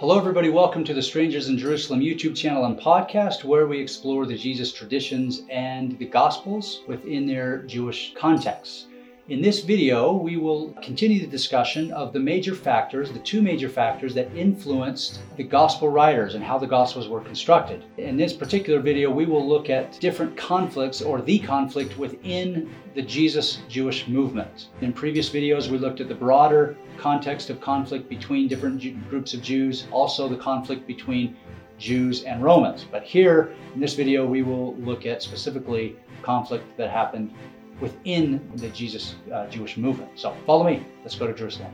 Hello, everybody. Welcome to the Strangers in Jerusalem YouTube channel and podcast, where we explore the Jesus traditions and the Gospels within their Jewish context. In this video, we will continue the discussion of the major factors, the two major factors that influenced the Gospel writers and how the Gospels were constructed. In this particular video, we will look at different conflicts or the conflict within the Jesus Jewish movement. In previous videos, we looked at the broader context of conflict between different groups of Jews, also the conflict between Jews and Romans. But here in this video, we will look at specifically conflict that happened within the Jesus uh, Jewish movement. So follow me. Let's go to Jerusalem.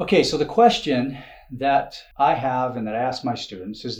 Okay, so the question that I have and that I ask my students is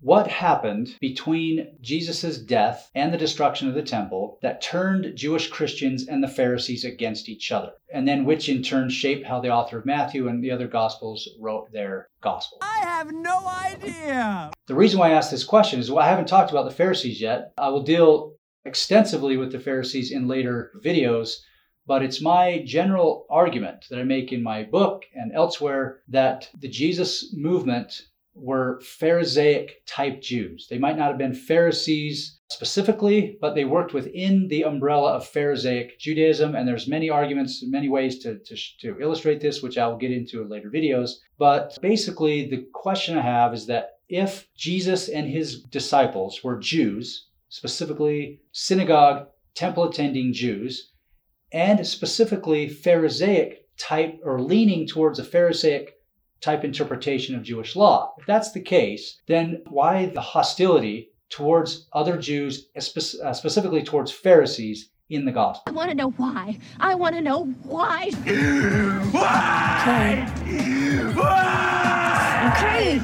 what happened between Jesus' death and the destruction of the temple that turned Jewish Christians and the Pharisees against each other, and then which in turn shaped how the author of Matthew and the other Gospels wrote their Gospel? I have no idea. The reason why I ask this question is well, I haven't talked about the Pharisees yet. I will deal extensively with the Pharisees in later videos. But it's my general argument that I make in my book and elsewhere that the Jesus movement were Pharisaic type Jews. They might not have been Pharisees specifically, but they worked within the umbrella of Pharisaic Judaism. And there's many arguments, many ways to, to, to illustrate this, which I will get into in later videos. But basically, the question I have is that if Jesus and his disciples were Jews, specifically synagogue, temple attending Jews, and specifically Pharisaic type or leaning towards a Pharisaic type interpretation of Jewish law. If that's the case, then why the hostility towards other Jews, uh, specifically towards Pharisees in the gospel? I want to know why. I want to know why. why? Why? Okay.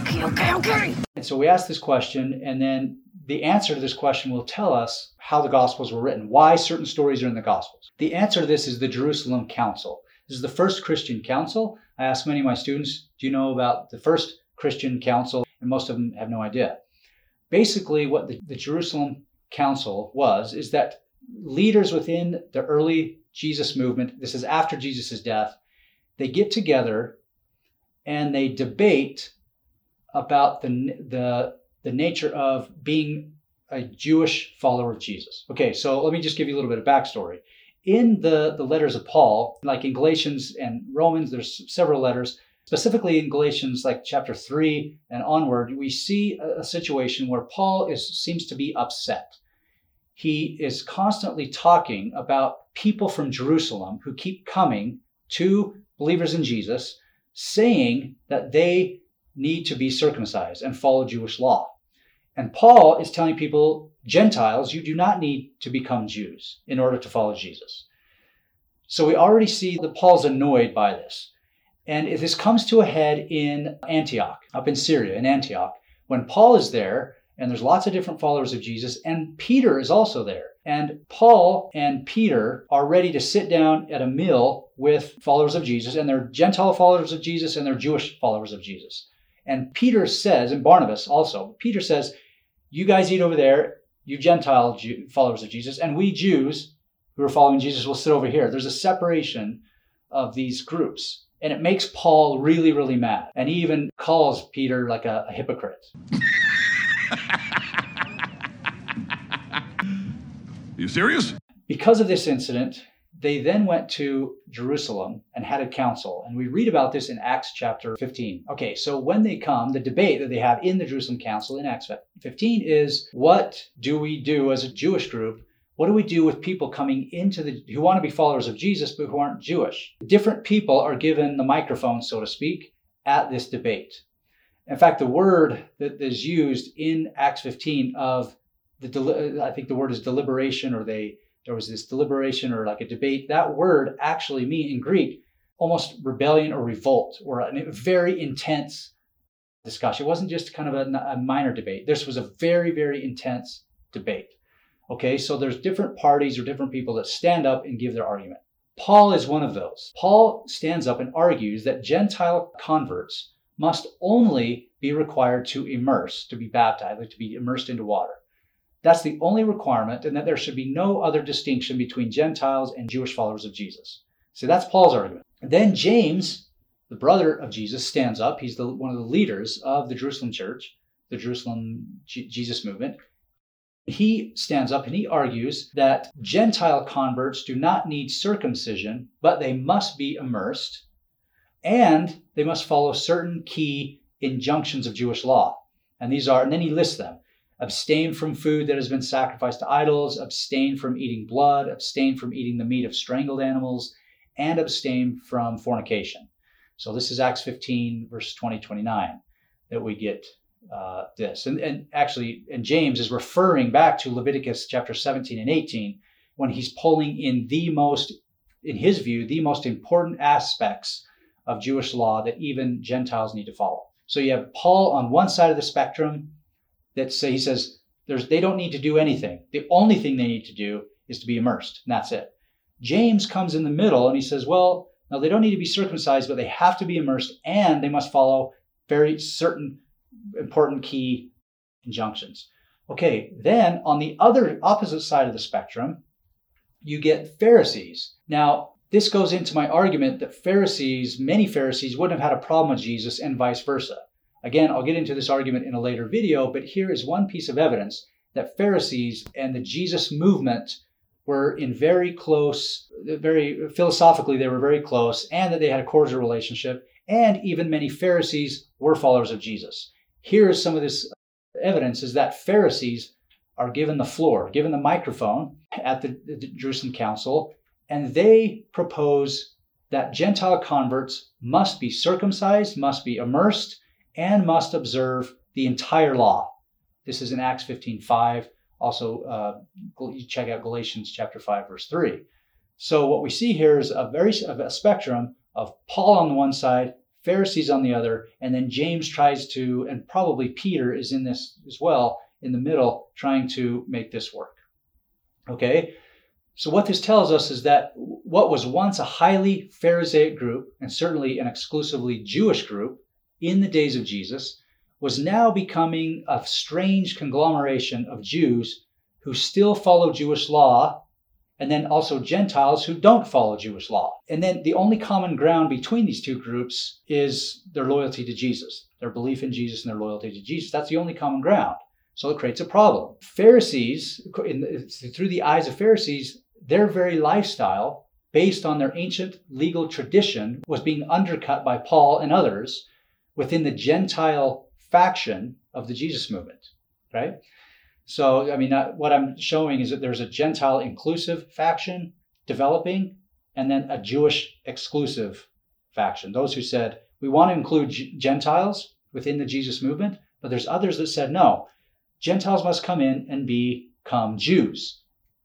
Okay, okay, okay. And so we ask this question, and then the answer to this question will tell us how the Gospels were written, why certain stories are in the Gospels. The answer to this is the Jerusalem Council. This is the first Christian council. I ask many of my students, do you know about the first Christian council? And most of them have no idea. Basically, what the, the Jerusalem Council was is that leaders within the early Jesus movement, this is after Jesus' death, they get together and they debate about the, the the nature of being a Jewish follower of Jesus. Okay, so let me just give you a little bit of backstory. In the, the letters of Paul, like in Galatians and Romans, there's several letters. Specifically in Galatians, like chapter 3 and onward, we see a, a situation where Paul is, seems to be upset. He is constantly talking about people from Jerusalem who keep coming to believers in Jesus, saying that they need to be circumcised and follow Jewish law. And Paul is telling people, Gentiles, you do not need to become Jews in order to follow Jesus. So we already see that Paul's annoyed by this. And this comes to a head in Antioch, up in Syria, in Antioch, when Paul is there, and there's lots of different followers of Jesus, and Peter is also there. And Paul and Peter are ready to sit down at a meal with followers of Jesus, and they're Gentile followers of Jesus and they're Jewish followers of Jesus. And Peter says, and Barnabas also, Peter says, you guys eat over there, you Gentile Jew, followers of Jesus, and we Jews who are following Jesus will sit over here. There's a separation of these groups. And it makes Paul really, really mad. And he even calls Peter like a, a hypocrite. you serious? Because of this incident, they then went to Jerusalem and had a council. And we read about this in Acts chapter 15. Okay, so when they come, the debate that they have in the Jerusalem council in Acts 15 is what do we do as a Jewish group? What do we do with people coming into the who want to be followers of Jesus but who aren't Jewish? Different people are given the microphone, so to speak, at this debate. In fact, the word that is used in Acts 15 of the I think the word is deliberation or they there was this deliberation or like a debate. That word actually mean in Greek almost rebellion or revolt or a very intense discussion. It wasn't just kind of a, a minor debate. This was a very, very intense debate Okay, so there's different parties or different people that stand up and give their argument. Paul is one of those. Paul stands up and argues that Gentile converts must only be required to immerse, to be baptized, like to be immersed into water. That's the only requirement, and that there should be no other distinction between Gentiles and Jewish followers of Jesus. So that's Paul's argument. Then James, the brother of Jesus, stands up. He's the, one of the leaders of the Jerusalem church, the Jerusalem G- Jesus movement. He stands up and he argues that Gentile converts do not need circumcision, but they must be immersed and they must follow certain key injunctions of Jewish law. And these are, and then he lists them abstain from food that has been sacrificed to idols, abstain from eating blood, abstain from eating the meat of strangled animals, and abstain from fornication. So this is Acts 15, verse 20, 29, that we get uh, this. And, and actually, and James is referring back to Leviticus chapter 17 and 18 when he's pulling in the most, in his view, the most important aspects of Jewish law that even Gentiles need to follow. So you have Paul on one side of the spectrum that say he says there's they don't need to do anything. The only thing they need to do is to be immersed, and that's it. James comes in the middle and he says, well, no, they don't need to be circumcised, but they have to be immersed and they must follow very certain important key injunctions. Okay, then on the other opposite side of the spectrum, you get Pharisees. Now, this goes into my argument that Pharisees, many Pharisees, wouldn't have had a problem with Jesus and vice versa. Again, I'll get into this argument in a later video, but here is one piece of evidence that Pharisees and the Jesus movement were in very close, very philosophically, they were very close, and that they had a cordial relationship, and even many Pharisees were followers of Jesus. Here is some of this evidence is that Pharisees are given the floor, given the microphone at the, the Jerusalem Council, and they propose that Gentile converts must be circumcised, must be immersed, and must observe the entire law. This is in Acts 15:5. Also, uh, you check out Galatians chapter 5, verse 3. So what we see here is a very a spectrum of Paul on the one side, Pharisees on the other, and then James tries to, and probably Peter is in this as well, in the middle, trying to make this work. Okay, so what this tells us is that what was once a highly Pharisaic group, and certainly an exclusively Jewish group, in the days of Jesus was now becoming a strange conglomeration of Jews who still follow Jewish law and then also Gentiles who don't follow Jewish law. And then the only common ground between these two groups is their loyalty to Jesus, their belief in Jesus and their loyalty to Jesus. That's the only common ground. So it creates a problem. Pharisees, through the eyes of Pharisees, their very lifestyle, based on their ancient legal tradition, was being undercut by Paul and others within the Gentile faction of the Jesus movement, right? So, I mean, uh, what I'm showing is that there's a Gentile inclusive faction developing and then a Jewish exclusive faction. Those who said, we want to include Gentiles within the Jesus movement, but there's others that said, no, Gentiles must come in and become Jews.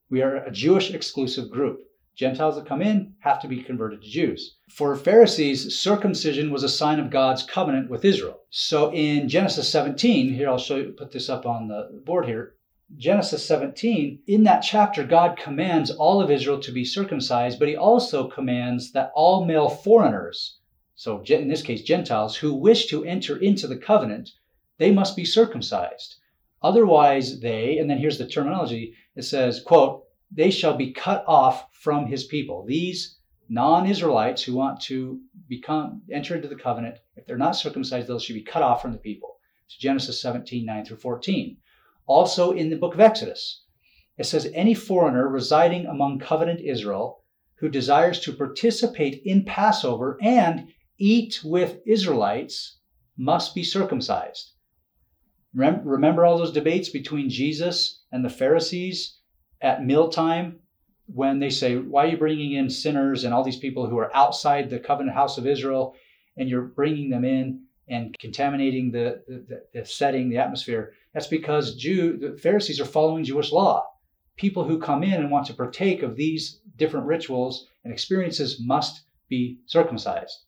We are a Jewish exclusive group. Gentiles that come in have to be converted to Jews. For Pharisees, circumcision was a sign of God's covenant with Israel. So in Genesis 17, here I'll show you, put this up on the board here. Genesis 17, in that chapter, God commands all of Israel to be circumcised, but he also commands that all male foreigners, so in this case, Gentiles, who wish to enter into the covenant, they must be circumcised. Otherwise, they, and then here's the terminology, it says, quote, they shall be cut off from his people. These non-Israelites who want to become enter into the covenant, if they're not circumcised, those should be cut off from the people. It's Genesis 17, 9 through 14. Also in the book of Exodus, it says, any foreigner residing among covenant Israel who desires to participate in Passover and eat with Israelites must be circumcised. Remember all those debates between Jesus and the Pharisees at mealtime when they say, Why are you bringing in sinners and all these people who are outside the covenant house of Israel and you're bringing them in and contaminating the, the, the setting, the atmosphere? That's because Jew, the Pharisees are following Jewish law. People who come in and want to partake of these different rituals and experiences must be circumcised.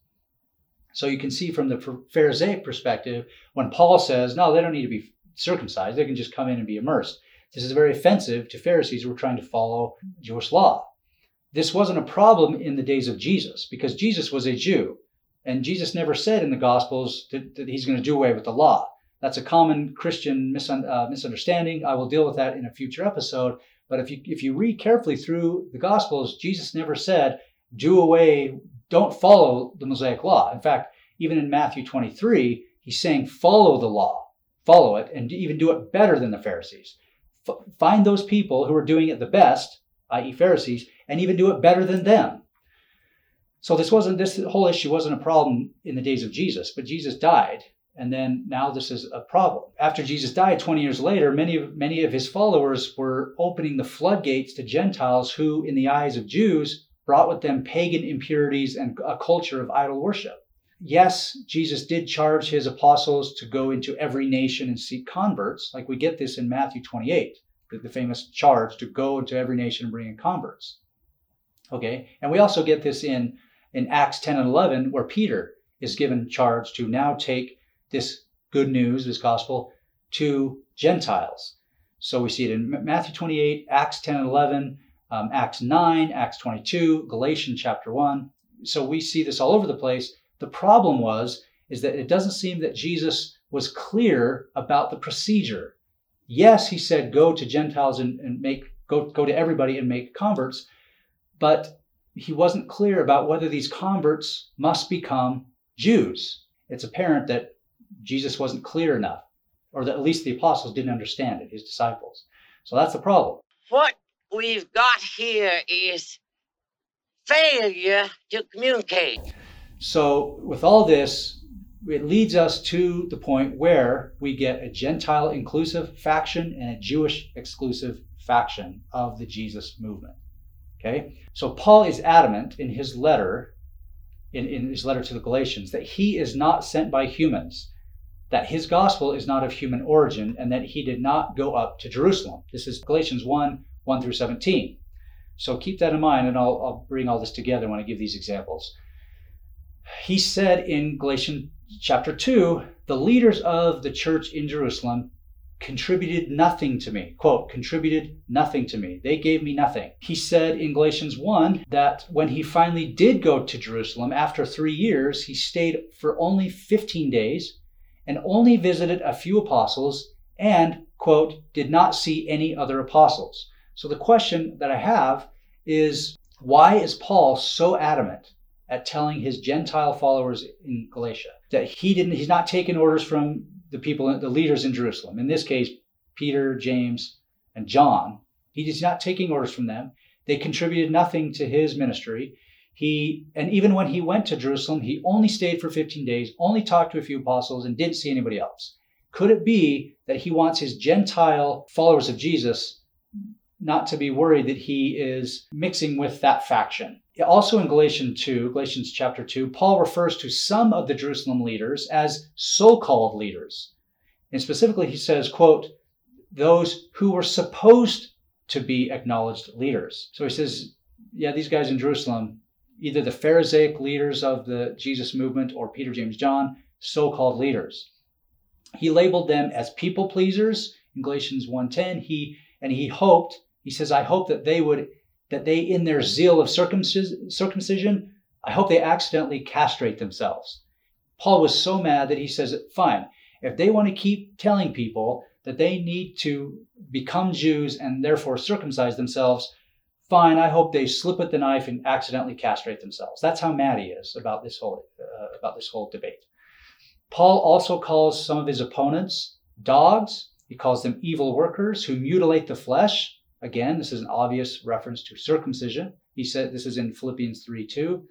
So you can see from the Pharisaic perspective, when Paul says, no, they don't need to be circumcised, they can just come in and be immersed. This is very offensive to Pharisees who were trying to follow Jewish law. This wasn't a problem in the days of Jesus because Jesus was a Jew. And Jesus never said in the Gospels that, that he's going to do away with the law. That's a common Christian uh, misunderstanding. I will deal with that in a future episode. But if you if you read carefully through the Gospels, Jesus never said, "Do away, don't follow the Mosaic law." In fact, even in Matthew 23, he's saying, "Follow the law, follow it, and even do it better than the Pharisees. F- find those people who are doing it the best, i.e., Pharisees, and even do it better than them." So this wasn't this whole issue wasn't a problem in the days of Jesus, but Jesus died, and then now this is a problem. After Jesus died 20 years later, many of many of his followers were opening the floodgates to Gentiles who in the eyes of Jews brought with them pagan impurities and a culture of idol worship. Yes, Jesus did charge his apostles to go into every nation and seek converts, like we get this in Matthew 28, the, the famous charge to go into every nation and bring in converts. Okay, and we also get this in in Acts 10 and 11, where Peter is given charge to now take this good news, this gospel, to Gentiles. So we see it in Matthew 28, Acts 10 and 11, um, Acts 9, Acts 22, Galatians chapter 1. So we see this all over the place. The problem was is that it doesn't seem that Jesus was clear about the procedure. Yes, he said go to Gentiles and, and make go go to everybody and make converts, but he wasn't clear about whether these converts must become Jews. It's apparent that Jesus wasn't clear enough, or that at least the apostles didn't understand it, his disciples. So that's the problem. What we've got here is failure to communicate. So, with all this, it leads us to the point where we get a Gentile inclusive faction and a Jewish exclusive faction of the Jesus movement. Okay? So Paul is adamant in his letter, in, in his letter to the Galatians, that he is not sent by humans, that his gospel is not of human origin, and that he did not go up to Jerusalem. This is Galatians 1 1 through 17. So keep that in mind, and I'll, I'll bring all this together when I give these examples. He said in Galatians chapter 2 the leaders of the church in Jerusalem contributed nothing to me. Quote, contributed nothing to me. They gave me nothing. He said in Galatians 1 that when he finally did go to Jerusalem after three years, he stayed for only 15 days and only visited a few apostles and, quote, did not see any other apostles. So the question that I have is why is Paul so adamant at telling his Gentile followers in Galatia that he didn't, he's not taking orders from the people, the leaders in Jerusalem. In this case, Peter, James, and John. He is not taking orders from them. They contributed nothing to his ministry. He and even when he went to Jerusalem, he only stayed for 15 days, only talked to a few apostles, and didn't see anybody else. Could it be that he wants his Gentile followers of Jesus not to be worried that he is mixing with that faction? Also in Galatians 2, Galatians chapter 2, Paul refers to some of the Jerusalem leaders as so-called leaders. And specifically he says, quote, those who were supposed to be acknowledged leaders. So he says, yeah, these guys in Jerusalem, either the Pharisaic leaders of the Jesus movement or Peter, James, John, so-called leaders. He labeled them as people pleasers in Galatians 1:10. He and he hoped, he says, I hope that they would that they, in their zeal of circumcision, I hope they accidentally castrate themselves. Paul was so mad that he says, fine, if they want to keep telling people that they need to become Jews and therefore circumcise themselves, fine, I hope they slip with the knife and accidentally castrate themselves. That's how mad he is about this whole, uh, about this whole debate. Paul also calls some of his opponents dogs. He calls them evil workers who mutilate the flesh. Again, this is an obvious reference to circumcision. He said this is in Philippians 3 2.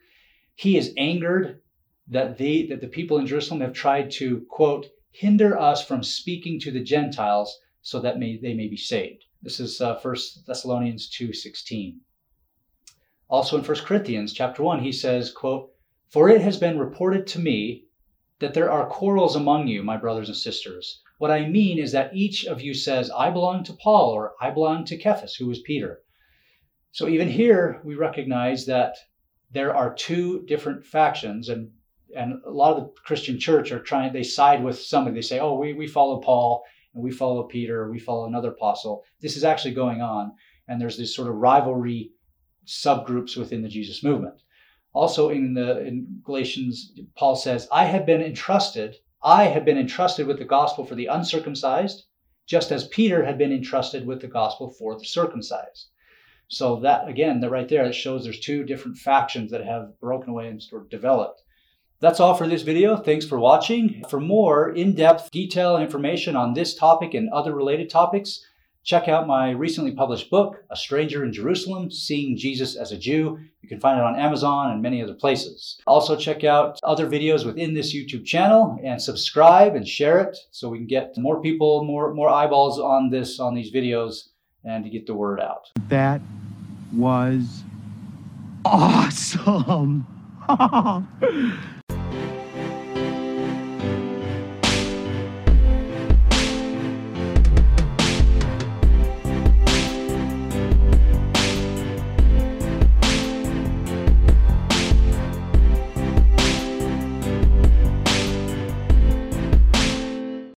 He is angered that they that the people in Jerusalem have tried to, quote, hinder us from speaking to the Gentiles so that may, they may be saved. This is uh, 1 Thessalonians 2.16. Also in 1 Corinthians chapter 1, he says, quote, For it has been reported to me that there are quarrels among you, my brothers and sisters. What I mean is that each of you says, I belong to Paul or I belong to Cephas, who is Peter. So even here, we recognize that there are two different factions, and, and a lot of the Christian church are trying, they side with somebody. They say, oh, we, we follow Paul, and we follow Peter, we follow another apostle. This is actually going on, and there's this sort of rivalry subgroups within the Jesus movement. Also in the in Galatians, Paul says, I have been entrusted, I have been entrusted with the gospel for the uncircumcised, just as Peter had been entrusted with the gospel for the circumcised. So that again, that right there, it shows there's two different factions that have broken away and sort of developed. That's all for this video. Thanks for watching. For more in-depth detail information on this topic and other related topics, check out my recently published book, A Stranger in Jerusalem Seeing Jesus as a Jew. You can find it on Amazon and many other places. Also, check out other videos within this YouTube channel and subscribe and share it so we can get more people, more, more eyeballs on this, on these videos, and to get the word out. That was awesome.